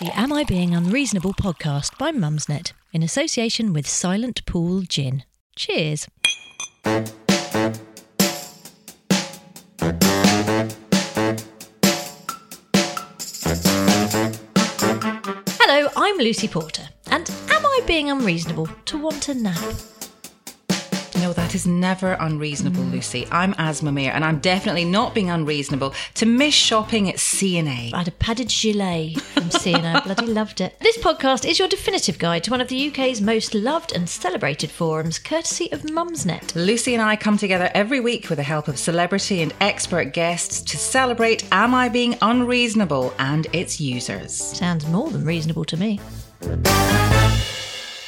The Am I Being Unreasonable podcast by Mumsnet in association with Silent Pool Gin. Cheers. Hello, I'm Lucy Porter, and am I being unreasonable to want a nap? No, that is never unreasonable, mm. Lucy. I'm Aasmah Mir, and I'm definitely not being unreasonable to miss shopping at C&A. I had a padded gilet from C&A. Bloody loved it. This podcast is your definitive guide to one of the UK's most loved and celebrated forums, courtesy of Mumsnet. Lucy and I come together every week with the help of celebrity and expert guests to celebrate Am I Being Unreasonable and its users. Sounds more than reasonable to me.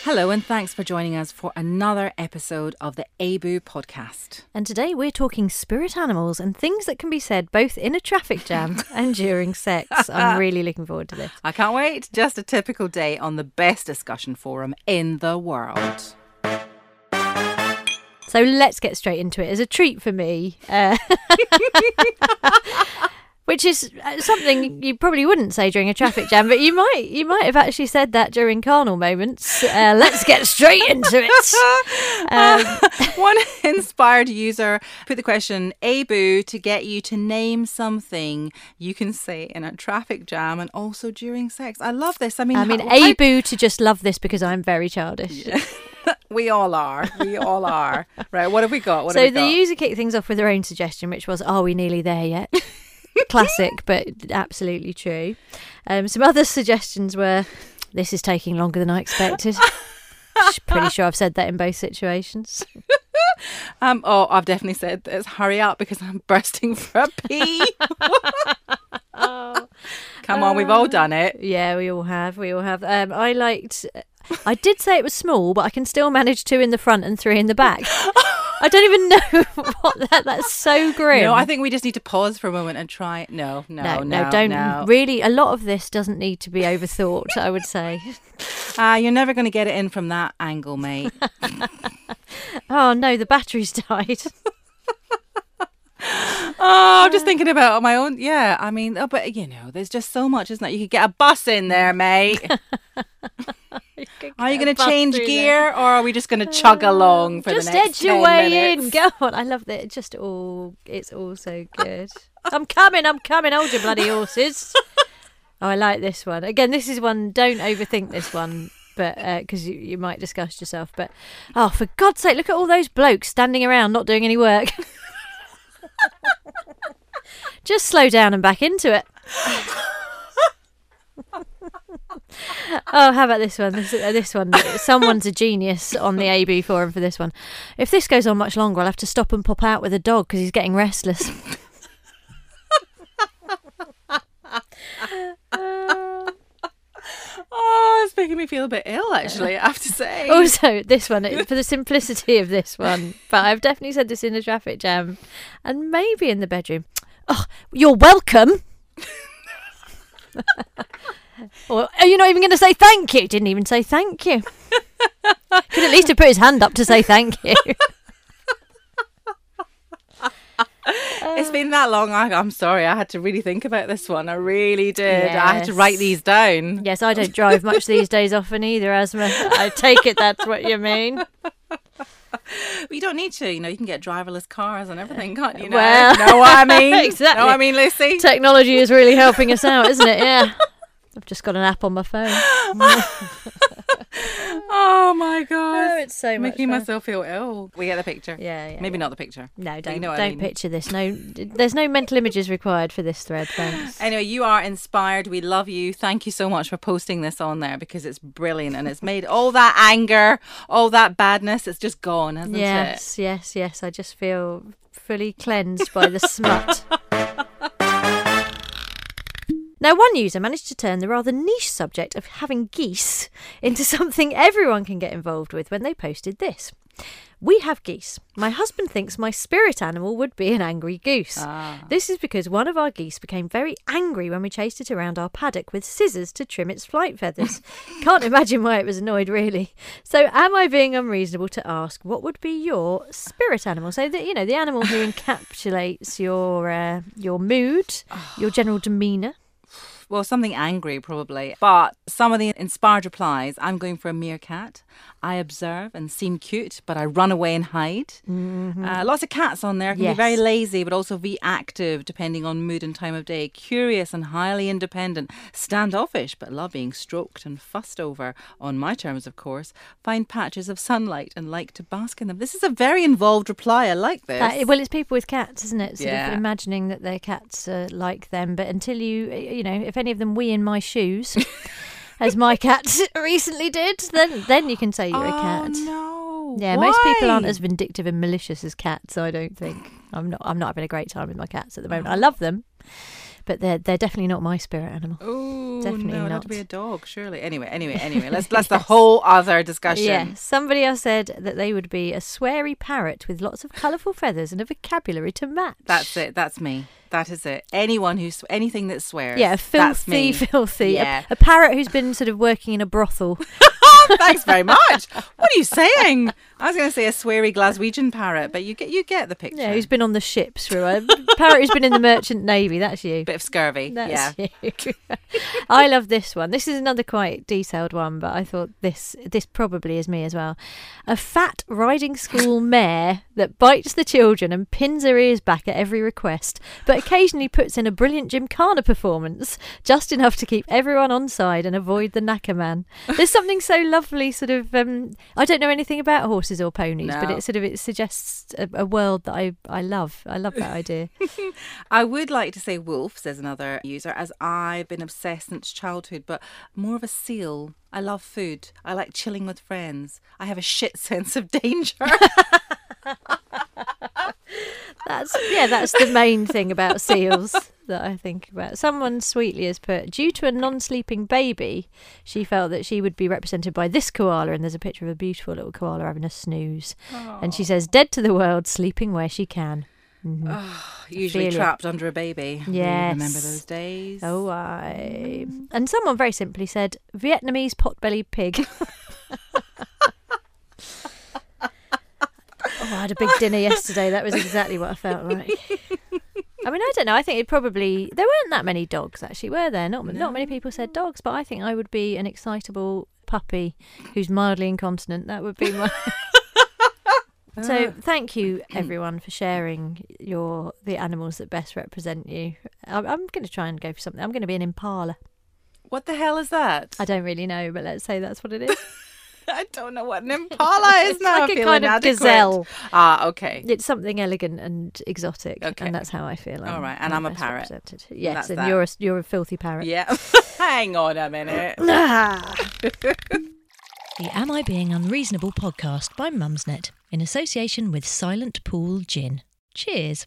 Hello, and thanks for joining us for another episode of the ABU podcast. And today we're talking spirit animals and things that can be said both in a traffic jam and during sex. I'm really looking forward to this. I can't wait. Just a typical day on the best discussion forum in the world. So let's get straight into it. As a treat for me, uh, which is uh, something you probably wouldn't say during a traffic jam, but you might you might have actually said that during carnal moments. Uh, let's get straight into it. Um, One inspired user put the question, Abu, to get you to name something you can say in a traffic jam and also during sex. I love this. I mean, I mean, how- how- Abu to just love this because I'm very childish. we all are. We all are. Right. What have we got? What so have we the got? user kicked things off with their own suggestion, which was, "Are we nearly there yet?" Classic, but absolutely true. Um, some other suggestions were, "This is taking longer than I expected." Pretty sure I've said that in both situations. Um, oh, I've definitely said this. Hurry up because I'm bursting for a pee. Come on, we've all done it. Yeah, we all have. We all have. Um, I liked. I did say it was small, but I can still manage two in the front and three in the back. I don't even know what that. That's so grim. No, I think we just need to pause for a moment and try. No, no, no, no, no, don't no. really. A lot of this doesn't need to be overthought. I would say. Ah, you're never going to get it in from that angle, mate. Oh no, the battery's died. Oh, I'm just thinking about my own. Yeah, I mean, oh, but you know, there's just so much, isn't there? You could get a bus in there, mate. Are you going to change gear, or are we just going to chug um, along for Just the next edge your 10 way minutes? in. Go on. I love that. It's just all. It's all so good. I'm coming. I'm coming. Hold your bloody horses. oh, I like this one. Again, this is one. Don't overthink this one. But uh, because you, you might disgust yourself, but oh, for God's sake, look at all those blokes standing around not doing any work. Just slow down and back into it. Oh, how about this one? This, uh, this one. Someone's a genius on the AB forum for this one. If this goes on much longer, I'll have to stop and pop out with a dog because he's getting restless. Oh, it's making me feel a bit ill, actually, I have to say. also, this one for the simplicity of this one, but I've definitely said this in a traffic jam, and maybe in the bedroom. Oh, you're welcome. Or are you not even going to say thank you? Didn't even say thank you. Could at least have put his hand up to say thank you. It's been that long. I, I'm sorry. I had to really think about this one. I really did. I had to write these down. Yes, I don't drive much these days often either, Aasmah. I take it that's what you mean. But you don't need to. You know, you can get driverless cars and everything, can't you? Know, Well- know what I mean? Exactly. Know what I mean, Lucy? Technology is really helping us out, isn't it? Yeah. I've just got an app on my phone. oh my god! Oh, it's so much making fun. myself feel ill. We get the picture. Yeah, yeah, Maybe yeah. not the picture. No, don't you know don't I mean. picture this. No, there's no mental images required for this thread. Thanks. Anyway, you are inspired. We love you. Thank you so much for posting this on there because it's brilliant and it's made all that anger, all that badness, it's just gone, hasn't it? Yes, yes, yes. I just feel fully cleansed by the smut. Now, one user managed to turn the rather niche subject of having geese into something everyone can get involved with when they posted this. We have geese. My husband thinks my spirit animal would be an angry goose. This is because one of our geese became very angry when we chased it around our paddock with scissors to trim its flight feathers. Can't imagine why it was annoyed, really. So, am I being unreasonable to ask what would be your spirit animal? So, that you know, the animal who encapsulates your uh, your mood, your general demeanour. Well, something angry probably. But some of the inspired replies I'm going for a meerkat. I observe and seem cute, but I run away and hide. Uh, lots of cats on there can Yes. be very lazy, but also be active depending on mood and time of day. Curious and highly independent. Standoffish, but love being stroked and fussed over. On my terms, of course. Find patches of sunlight and like to bask in them. This is a very involved reply. I like this. That, well, it's people with cats, isn't it? Sort Yeah. of imagining that their cats are like them, but until you, you know, if any of them wee in my shoes, as my cat recently did, then then you can say you're a oh, cat. Oh, no. Yeah, most people aren't as vindictive and malicious as cats. I don't think. I'm not. I'm not having a great time with my cats at the moment. I love them, but they're they're definitely not my spirit animal. Oh, Definitely no, it'd not. to be a dog, surely. Anyway, anyway, anyway. Let's that's the whole other discussion. Yeah, somebody else said that they would be a sweary parrot with lots of colourful feathers and a vocabulary to match. That's it. That's me. That is it. Anyone who's anything that swears. Yeah, filthy, filthy. a- A, parrot who's been sort of working in a brothel. Thanks very much. What are you saying? I was going to say a sweary Glaswegian parrot, but you get you get the picture. Yeah, who's been on the ships for a parrot who's been in the merchant navy. That's you. bit of scurvy. That's yeah. I love this one. This is another quite detailed one, but I thought this this probably is me as well. A fat riding school mare that bites the children and pins her ears back at every request, but occasionally puts in a brilliant gymkhana performance, just enough to keep everyone on side and avoid the knacker man. There's something so lovely, sort of. Um, I don't know anything about horses or ponies, but it sort of it suggests a, a world that I I love. I love that idea. I would like to say wolf, says another user, as I've been obsessed since childhood, but more of a seal. I love food. I like chilling with friends. I have a shit sense of danger. That's yeah, that's the main thing about seals that I think about. Someone sweetly has put, due to a non-sleeping baby, she felt that she would be represented by this koala, and there's a picture of a beautiful little koala having a snooze, and she says, "Dead to the world, sleeping where she can." Mm-hmm. Usually feel it. trapped under a baby. Yes. Remember those days? Oh, I. And someone very simply said, "Vietnamese pot-bellied pig." Oh, I had a big dinner yesterday. That was exactly what I felt like. I mean, I don't know. I think it probably there weren't that many dogs actually, were there? Not not many people said dogs, but I think I would be an excitable puppy who's mildly incontinent. That would be my. so uh. thank you everyone for sharing your the animals that best represent you. I'm, I'm going to try and go for something. I'm going to be an impala. What the hell is that? I don't really know, but let's say that's what it is. I don't know what an impala is It's now. like I a feel kind of inadequate. gazelle. Ah, okay. It's something elegant and exotic, Okay. and that's how I feel. All I'm- right, and I'm a parrot. represented. Yes, That's and that. you're a you're a filthy parrot. Yeah. Hang on a minute. The Am I Being Unreasonable podcast by Mumsnet in association with Silent Pool Gin. Cheers.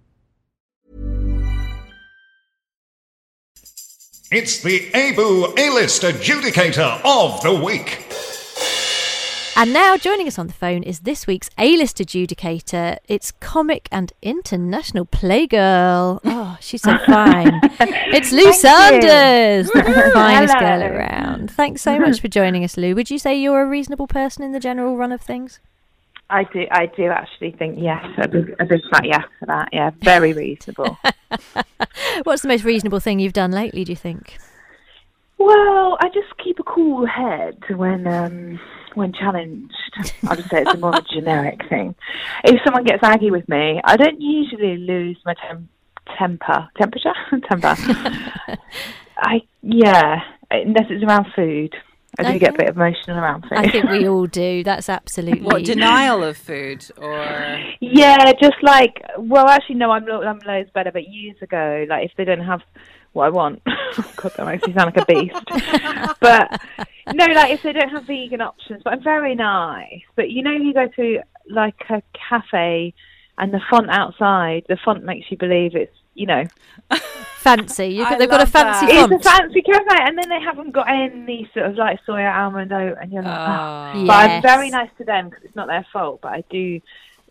It's the ABU A-List Adjudicator of the Week. And now joining us on the phone is this week's A-list adjudicator. It's comic and international playgirl. Oh, she's so fine. it's Lou Sanders, the finest Hello. girl around. Thanks so much for joining us, Lou. Would you say you're a reasonable person in the general run of things? I do. I do actually think yes. A big, a big fat yes for that. Yeah, very reasonable. What's the most reasonable thing you've done lately, do you think? well, I just keep a cool head when um, when challenged. I would say it's a more of a generic thing. If someone gets aggy with me, I don't usually lose my tem- temper, temperature, temper. I yeah, unless it's around food. I do get a bit emotional around food. I think we all do. That's absolutely. What denial of food or Yeah, just like well, actually, no, I'm lo- I'm loads better. But years ago, like if they don't have what I want, oh God, that makes me sound like a beast. but no, like if they don't have vegan options, but I'm very nice. But you know, you go to like a cafe, and the font outside, the font makes you believe it's you know fancy. You, I they've got a fancy that. font. it's a fancy cafe, and then they haven't got any sort of like soya almond oat, and you're like, Ah. oh. but I'm very nice to them because it's not their fault. But I do,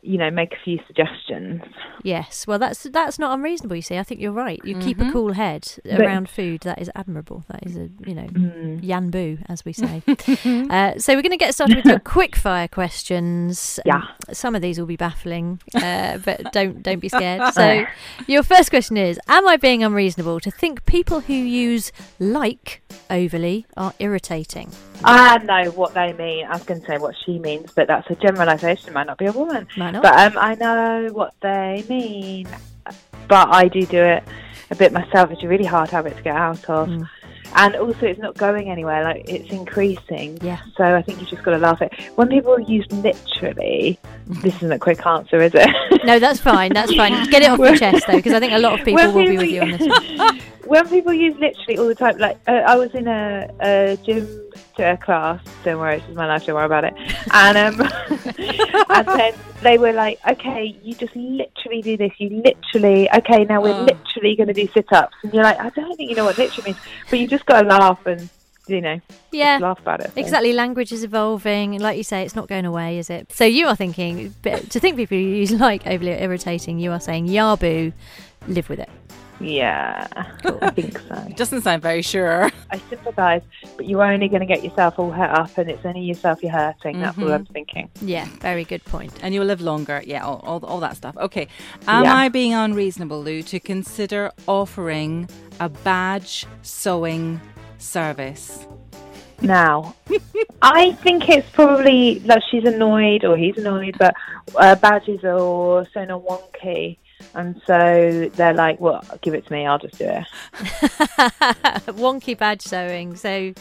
you know, make a few suggestions. Yes, well, that's that's not unreasonable. You see, I think you're right. You keep a cool head But- around food. That is admirable. That is a you know Mm. yan boo, as we say. uh, so we're going to get started with your quick fire questions. Um, Yeah. some of these will be baffling, uh, but don't don't be scared. So your first question is: Am I being unreasonable to think people who use like overly are irritating? I know what they mean. I was going to say what she means, but that's a generalisation. It might not be a woman. Might not. But um, I know what they mean. But I do do it a bit myself. It's a really hard habit to get out of. Mm. And also, it's not going anywhere. Like it's increasing. Yeah. So I think you've just got to laugh at it. when people use literally. This isn't a quick answer, is it? No, that's fine. That's fine. Get it off your chest though, because I think a lot of people will be with you on this. One. when people use literally all the time, like uh, I was in a, a gym to a class. Don't worry, this is my life. Don't worry about it. And um, and then they were like, "Okay, you just literally do this. You literally, okay, now we're Oh. literally going to do sit-ups." And you're like, "I don't think you know what literally means," but you just got to laugh and you know, Yeah. laugh about it. So- Exactly, language is evolving. Like you say, it's not going away, is it? So you are thinking, but to think people who use like overly irritating, you are saying, Yabu, live with it. Yeah, I think so. doesn't sound very sure. I sympathise, but you're only going to get yourself all hurt up, and it's only yourself you're hurting. That's what I'm thinking. Yeah, very good point. And you'll live longer. Yeah, all, all, all that stuff. Okay. Am Yeah. I being unreasonable, Lou, to consider offering a badge sewing service? now. I think it's probably like she's annoyed or he's annoyed, but uh, badges are so on wonky. And so they're like, well, give it to me, I'll just do it. Wonky badge sewing. So,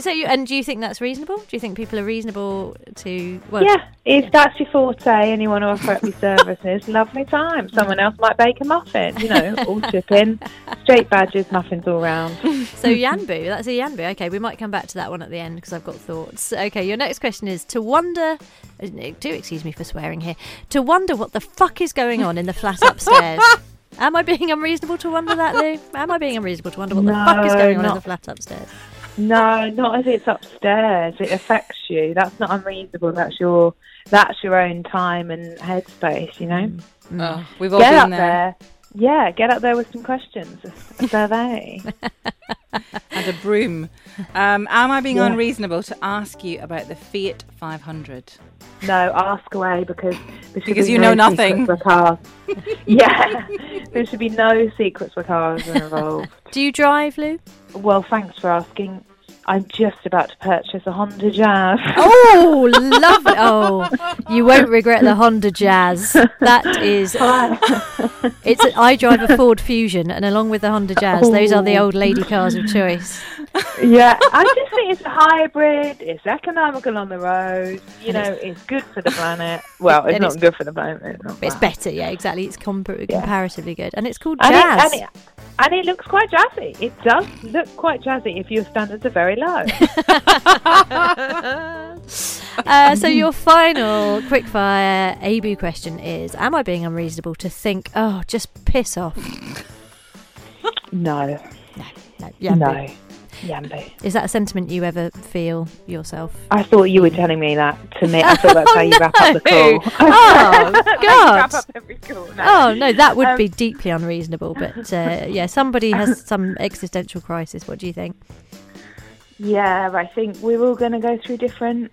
so you, and do you think that's reasonable? Do you think people are reasonable to? Well, Yeah, if that's your forte and you want to offer up your services, lovely time. Someone else might bake a muffin, you know, all chipping. Straight badges, muffins all round. So Yanbu, that's a Yanbu. Okay, we might come back to that one at the end because I've got thoughts. Okay, your next question is to wonder. Uh, Do excuse me for swearing here. To wonder what the fuck is going on in the flat upstairs. Am I being unreasonable to wonder that, Lou? Am I being unreasonable to wonder what the fuck is No, going on in the flat upstairs? No, not if it's upstairs. It affects you. That's not unreasonable. That's your that's your own time and headspace. You know. Oh, we've all get been up there. there. Yeah, get up there with some questions. A survey. And a broom. Um, am I being Yeah. unreasonable to ask you about the Fiat 500? no, ask away because there Because be you no know nothing. For cars. yeah, there should be no secrets for cars involved. Do you drive, Lou? well, thanks for asking. I'm just about to purchase a Honda Jazz. Oh, love it! Oh, you won't regret the Honda Jazz. That is, it's. A, I drive a Ford Fusion, and along with the Honda Jazz, those are the Oh. old lady cars of choice. Yeah, I just think it's a hybrid. It's economical on the road. You know, it's good for the planet. Well, it's And not it's- good for the planet. It's, It's better, yeah, exactly. It's compar- comparatively good, and it's called And it, jazz. and, it, and it looks quite jazzy. It does look quite jazzy if your standards are very low. uh, so your final quickfire ABU question is: Am I being unreasonable to think? Oh, just piss off. no, no, no, Yambu. no, Yambu. Is that a sentiment you ever feel yourself? I thought you were telling me that to me. I thought that's how you wrap up the no. call. Oh, That's how you God. wrap up every call. No. Oh no, that would Um, be deeply unreasonable. But uh, yeah, somebody has some existential crisis. What do you think? Yeah, I think we're all going to go through different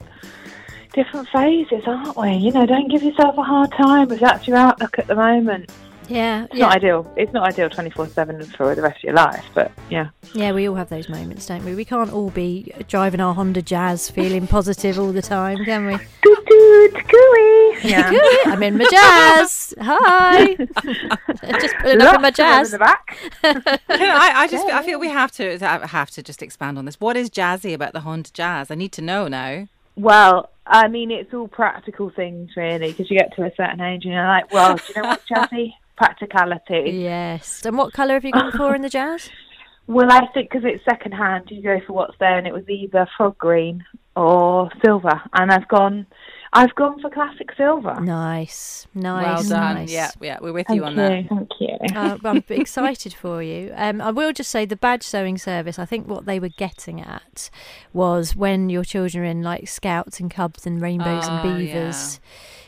different phases, aren't we? You know, don't give yourself a hard time if that's your outlook at the moment. Yeah, It's yeah, not ideal. It's not ideal twenty four seven for the rest of your life, but yeah. yeah. We all have those moments, don't we? We can't all be driving our Honda Jazz, feeling positive all the time, can we? Toot toot, gooey. Yeah. I'm in my jazz. Hi. just pulling up in my of jazz. in the back. You I, I just I feel we have to have to just expand on this. What is jazzy about the Honda Jazz? I need to know now. Well, I mean, it's all practical things, really, because you get to a certain age and you're like, well, do you know what, Jazzy? Practicality. Yes. And what colour have you gone for in the jazz? Well, I think because it's second hand, you go for what's there, and it was either frog green or silver, and I've gone, I've gone for classic silver. Nice, nice, well nice, done. nice. Yeah, yeah, we're with Thank you on you, that. thank you. Uh, I'm excited for you. Um, I will just say the badge sewing service. I think what they were getting at was when your children are in like scouts and cubs and rainbows and Oh, beavers.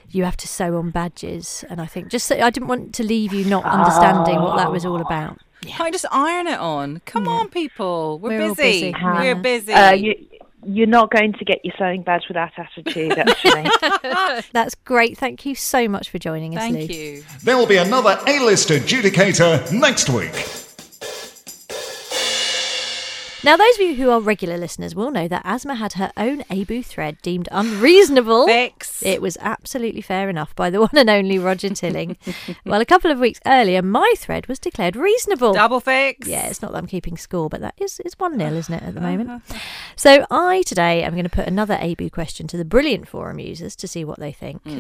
You have to sew on badges, and I think just so, I didn't want to leave you not understanding what that was all about. Can't you just iron it on? Come on, people. We're, We're all busy. busy. We're busy. Uh, you, you're not going to get your sewing badge with that attitude, actually. That's great. Thank you so much for joining us, Thank Luke. you. There'll be another A-list adjudicator next week. Now, those of you who are regular listeners will know that Aasmah had her own ABU thread deemed unreasonable. Fix. It was absolutely fair enough by the one and only Roger Tilling. well, a couple of weeks earlier, my thread was declared reasonable. Double fix. Yeah, it's not that I'm keeping score, but that is it's one nil, isn't it, at the moment? Uh-huh. So I today am going to put another ABU question to the brilliant forum users to see what they think. Hmm.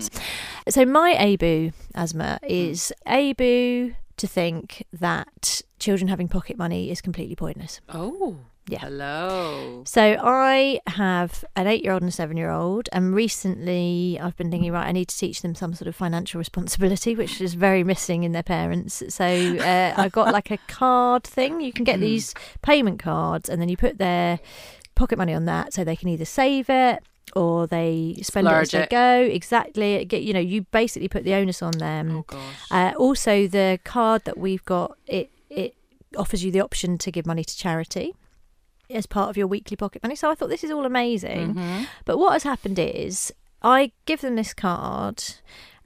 So my ABU, Aasmah, is ABU to think that children having pocket money is completely pointless. Oh. Yeah. Hello. So I have an eight-year-old and a seven-year-old, and recently I've been thinking, right, I need to teach them some sort of financial responsibility, which is very missing in their parents. So uh, I got like a card thing. You can get these payment cards, and then you put their pocket money on that, so they can either save it or they spend it as they go. Exactly. Get you know, you basically put the onus on them. Oh gosh. Uh, also, the card that we've got it it offers you the option to give money to charity as part of your weekly pocket money. So I thought this is all amazing. Mm-hmm. But what has happened is I give them this card.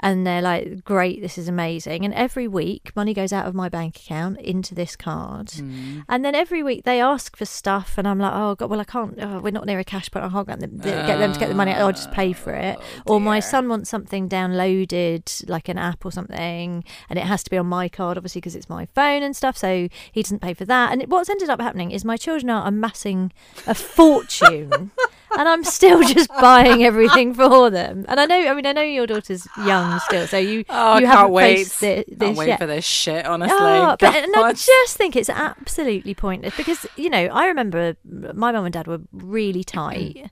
And they're like, great, this is amazing. And every week, money goes out of my bank account into this card. Mm. And then every week, they ask for stuff. And I'm like, oh, God, well, I can't, oh, we're not near a cash point. I can't get them, get them to get the money. I'll just pay for it. Oh, or my son wants something downloaded, like an app or something, and it has to be on my card, obviously, because it's my phone and stuff. So he doesn't pay for that. And it, what's ended up happening is my children are amassing a fortune. And I'm still just buying everything for them. And I know, I mean, I know your daughter's young still, so you Oh, you I can't haven't wait. faced thi- this Can't wait yet. for this shit, honestly. Oh, but and I just think it's absolutely pointless because you know I remember my mum and dad were really tight,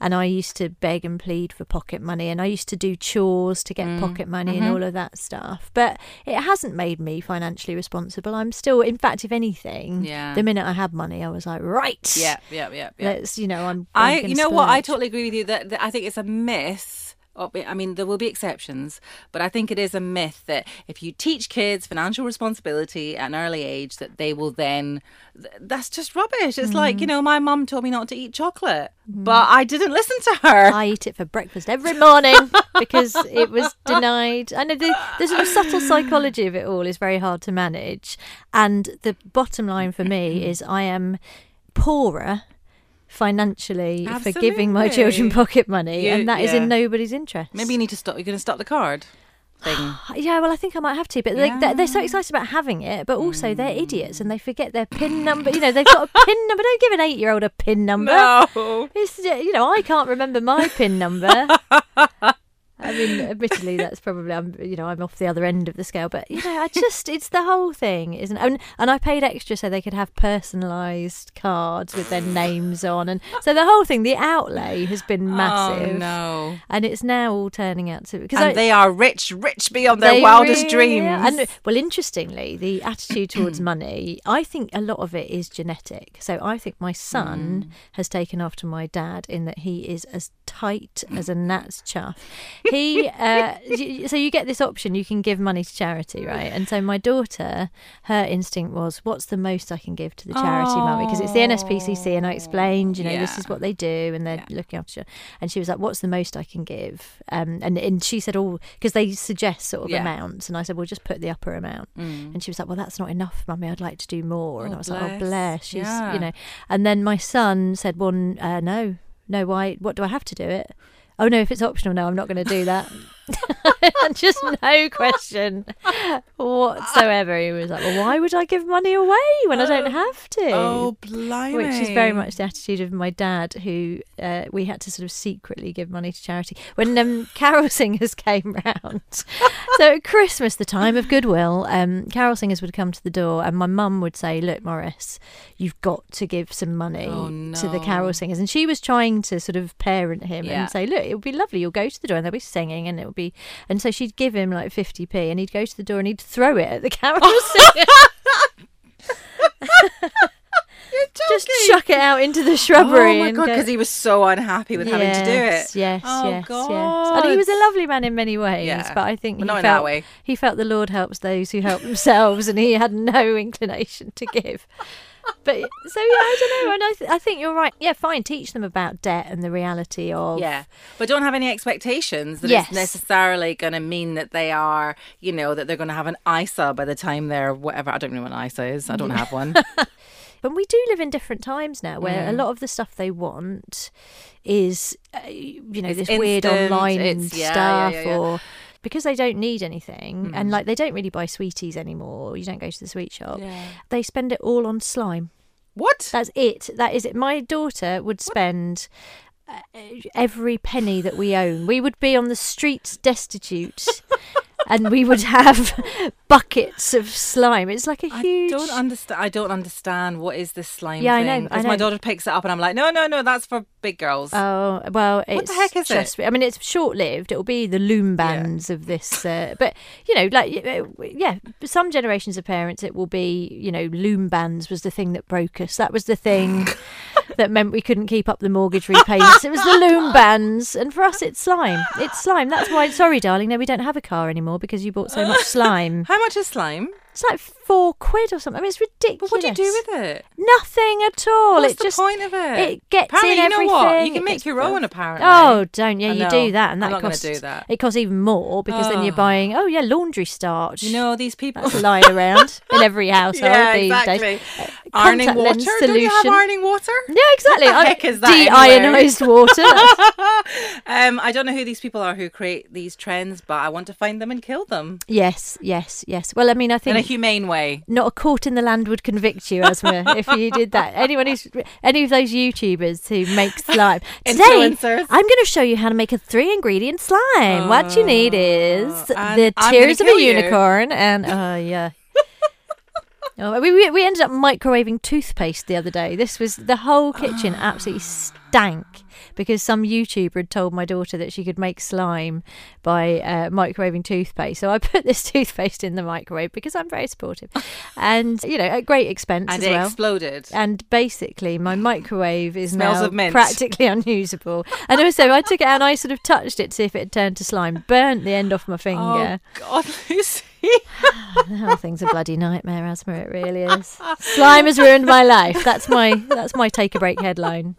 and I used to beg and plead for pocket money, and I used to do chores to get Mm, pocket money mm-hmm. and all of that stuff. But it hasn't made me financially responsible. I'm still, in fact, if anything, Yeah. the minute I had money, I was like, right, Yeah, yeah, yeah, yeah. let's you know I'm. I, I'm you gonna know what? I totally agree with you that, that I think it's a myth. Oh, of- I mean, there will be exceptions, but I think it is a myth that if you teach kids financial responsibility at an early age, that they will then. That's just rubbish. It's like mm. you know, my mum told me not to eat chocolate, mm. but I didn't listen to her. I eat it for breakfast every morning because it was denied. I know the, the sort of subtle psychology of it all is very hard to manage. And the bottom line for me is I am poorer financially for giving my children pocket money, You- and that is yeah. in nobody's interest. Maybe you need to stop. You're going to stop the card. thing. Yeah, well, I think I might have to, but they, they're, they're so excited about having it, but also they're Mm. idiots and they forget their pin number. You know, they've got a pin number. Don't give an eight-year-old a pin number. No. It's you know, I can't remember my pin number. I mean, admittedly, that's probably I'm you know I'm off the other end of the scale, but you know, I just it's the whole thing, isn't? It? And and I paid extra so they could have personalised cards with their names on, and so the whole thing, the outlay has been massive. Oh, no. And it's now all turning out to because they are rich, rich beyond their wildest really dreams. are. And well, interestingly, the attitude towards money, I think a lot of it is genetic. So I think my son Mm. has taken after my dad in that he is as tight as a gnat's chuff. He, uh, so you get this option, you can give money to charity, right? And so my daughter, her instinct was, what's the most I can give to the charity mummy? Because it's the NSPCC, and I explained, you know, this is what they do, and they're looking after. you. And she was like, "What's the most I can give?" Um, and and she said, "Oh, because they suggest sort of Yeah. amounts." And I said, "Well, just put the upper amount." Mm. And she was like, "Well, that's not enough, mummy. I'd like to do more." and Oh, I was like, "Oh, bless. bless." She's, Yeah. you know. And then my son said, "Well, uh, no, no. Why? What do I have to do it?" Oh no! If it's optional, no, I'm not going to do that. Just no question whatsoever. He was like, "Well, why would I give money away when I don't have to?" Oh, blimey. Which is very much the attitude of my dad, who uh, we had to sort of secretly give money to charity when um, carol singers came round. so at Christmas, the time of goodwill, um, carol singers would come to the door, and my mum would say, "Look, Morris, you've got to give some money Oh, to the carol singers." And she was trying to sort of parent him Yeah. and say, "Look, it would be lovely. You'll go to the door, and they'll be singing, and it will be." And so she'd give him like fifty p, and he'd go to the door and he'd throw it at the carol oh. singers. Just chuck it out into the shrubbery. Oh my god, because he was so unhappy with having to do it. Yes, oh yes, god. yes. And he was a lovely man in many ways, Yeah. but I think he not in felt that way. he felt the Lord helps those who help themselves, and he had no inclination to give. But so yeah, I don't know, and I, th- I think you're right. Yeah, fine. Teach them about debt and the reality of Yeah, but don't have any expectations that Yes. it's necessarily going to mean that they are, you know, that they're going to have an ISA by the time they're whatever. I don't know what an ISA is. I don't have one. But we do live in different times now where a Mm. lot of the stuff they want is, uh, you know, It's this weird online yeah, stuff yeah, yeah, yeah. or because they don't need anything and Mm. like they don't really buy sweeties anymore. You don't go to the sweet shop. Yeah. They spend it all on slime. What? That's it. That is it. My daughter would spend uh, every penny that we own. We would be on the streets destitute. and we would have buckets of slime. It's like a huge. I don't understand. I don't understand what is this slime Yeah, I know, Because my daughter picks it up, and I'm like, no, no, no, that's for big girls. Oh well, What the heck is it? I mean, it's short-lived. It will be the loom bands of this, uh, but you know, like uh, yeah, for some generations of parents, it will be you know, loom bands was the thing that broke us. That was the thing that meant we couldn't keep up the mortgage repayments. It was the loom bands, and for us, it's slime. It's slime. That's why. Sorry, darling, no, we don't have a car anymore because you bought so much slime. How much is slime? It's like four quid or something. I mean, it's ridiculous. But what do you do with it? Nothing at all. What's it the just point of it? It gets Apparently, in you know what? You can make your own, apparently. Oh, don't yeah, you do that, and that I'm not gonna costs. do that. It costs even more because then you're Oh. buying. Oh yeah, laundry starch. You know these people That's lying around in every household Yeah, these exactly. days. Uh, Ironing water? lens Don't you have solution. ironing water? Yeah, exactly. What the heck is that? De-ionized water. Um, I don't know who these people are who create these trends, but I want to find them and kill them yes, yes, yes. Well, I mean, I think humane way. not a court in the land would convict you, Aasmah, if you did that. Anyone who's any of those YouTubers who make slime. Today, I'm going to show you how to make a three ingredient slime. what you need oh, is Oh, the tears of a kill you. unicorn and oh yeah. Oh, we, we we ended up microwaving toothpaste the other day. This was the whole kitchen absolutely stank because some YouTuber had told my daughter that she could make slime by uh, microwaving toothpaste. So I put this toothpaste in the microwave because I'm very supportive, and you know at great expense And as it well. exploded. And basically, my microwave is now practically unusable. And also, I took it out and I sort of touched it to see if it had turned to slime, burnt the end off my finger. Oh God, Lucy. The whole thing's a bloody nightmare, Aasmah. It really is. Slime has ruined my life. That's my that's my take a break headline.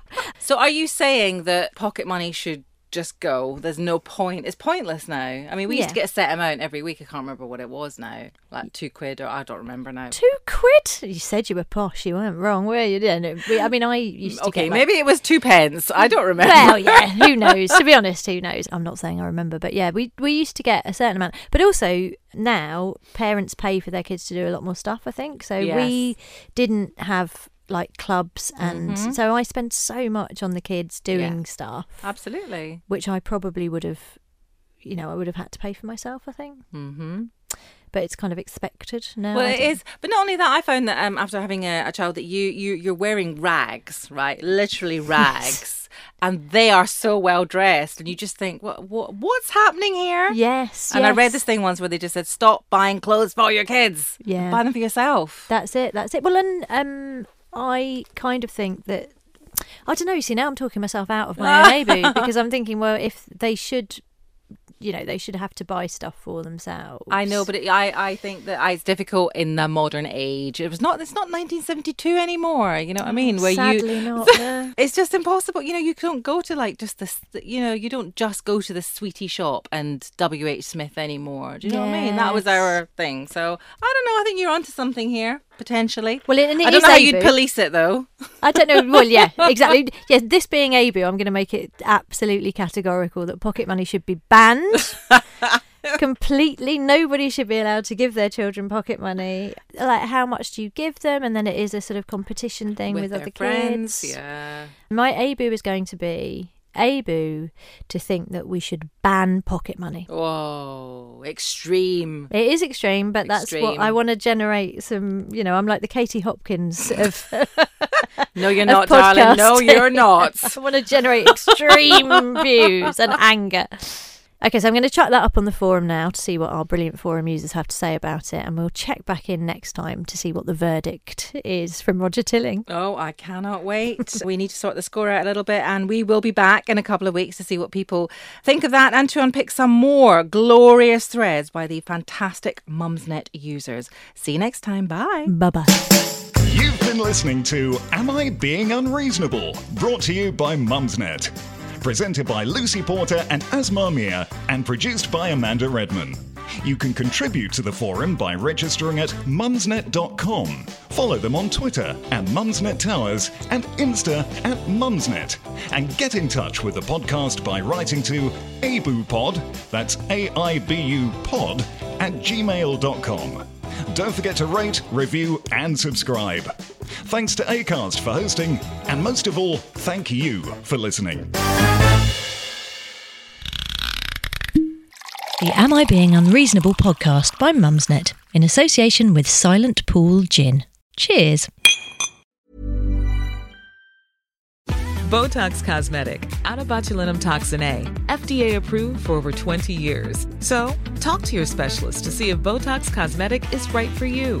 So, are you saying that pocket money should just go. There's no point. It's pointless now. I mean, we used to get a set amount every week. I can't remember what it was now, like two quid or I don't remember now. Two quid? You said you were posh. You weren't wrong, were you? Didn't I mean, I used to Okay, get like- maybe it was two pence. I don't remember. Well, yeah, who knows? to be honest, who knows? I'm not saying I remember, but yeah, we we used to get a certain amount. But also now parents pay for their kids to do a lot more stuff. I think so. We didn't have like clubs, and Mhm. so I spent so much on the kids doing Yeah. stuff, Absolutely. which I probably would have, you know, I would have had to pay for myself. I think, Mm-hmm. but it's kind of expected now. Well, it is, but not only that. I found that um, after having a, a child, that you you you're wearing rags, right? Literally rags, and they are so well dressed, and you just think, what what what's happening here? Yes, And I read this thing once where they just said, stop buying clothes for your kids. Yeah. buy them for yourself. That's it. That's it. Well, and um, I kind of think that I don't know. You see, now I'm talking myself out of my own Abu because I'm thinking, well, if they should, you know, they should have to buy stuff for themselves. I know, but it, I I think that it's difficult in the modern age. It was not. It's not 1972 anymore. You know what I oh, mean? Where sadly you, not. no. it's just impossible. You know, you don't go to like just this. You know, you don't just go to the sweetie shop and W H Smith anymore. Do you know what I mean? That was our thing. So I don't know. I think you're onto something here potentially. Well, and it I don't know how you'd police it though. I don't know. Well, yeah, exactly. Yeah, this being Abu, I'm going to make it absolutely categorical that pocket money should be banned. Completely, nobody should be allowed to give their children pocket money. Like, how much do you give them? And then it is a sort of competition thing with, their other friends. kids. Yeah. My Abu is going to be Abu to think that we should ban pocket money. Whoa, extreme. It is extreme, but that's what I want to generate. Some, you know, I'm like the Katie Hopkins of. No, you're not, darling. No, you're not. I want to generate extreme views and anger. Okay, so I'm going to chuck that up on the forum now to see what our brilliant forum users have to say about it, and we'll check back in next time to see what the verdict is from Roger Tilling. Oh, I cannot wait. we need to sort the score out a little bit, and we will be back in a couple of weeks to see what people think of that and to unpick some more glorious threads by the fantastic Mumsnet users. See you next time. Bye. Bye bye. You've been listening to Am I Being Unreasonable? Brought to you by Mumsnet. Presented by Lucy Porter and Aasmah Mir and produced by Amanda Redman. You can contribute to the forum by registering at mumsnet.com. Follow them on Twitter at Mumsnet Towers and Insta at Mumsnet. And get in touch with the podcast by writing to abupod, that's A-I-B-U pod, at gmail.com. Don't forget to rate, review, and subscribe. Thanks to Acast for hosting, and most of all, thank you for listening. The Am I Being Unreasonable podcast by Mumsnet in association with Silent Pool Gin. Cheers. Botox Cosmetic, out of botulinum toxin A, FDA approved for over 20 years. So, talk to your specialist to see if Botox Cosmetic is right for you.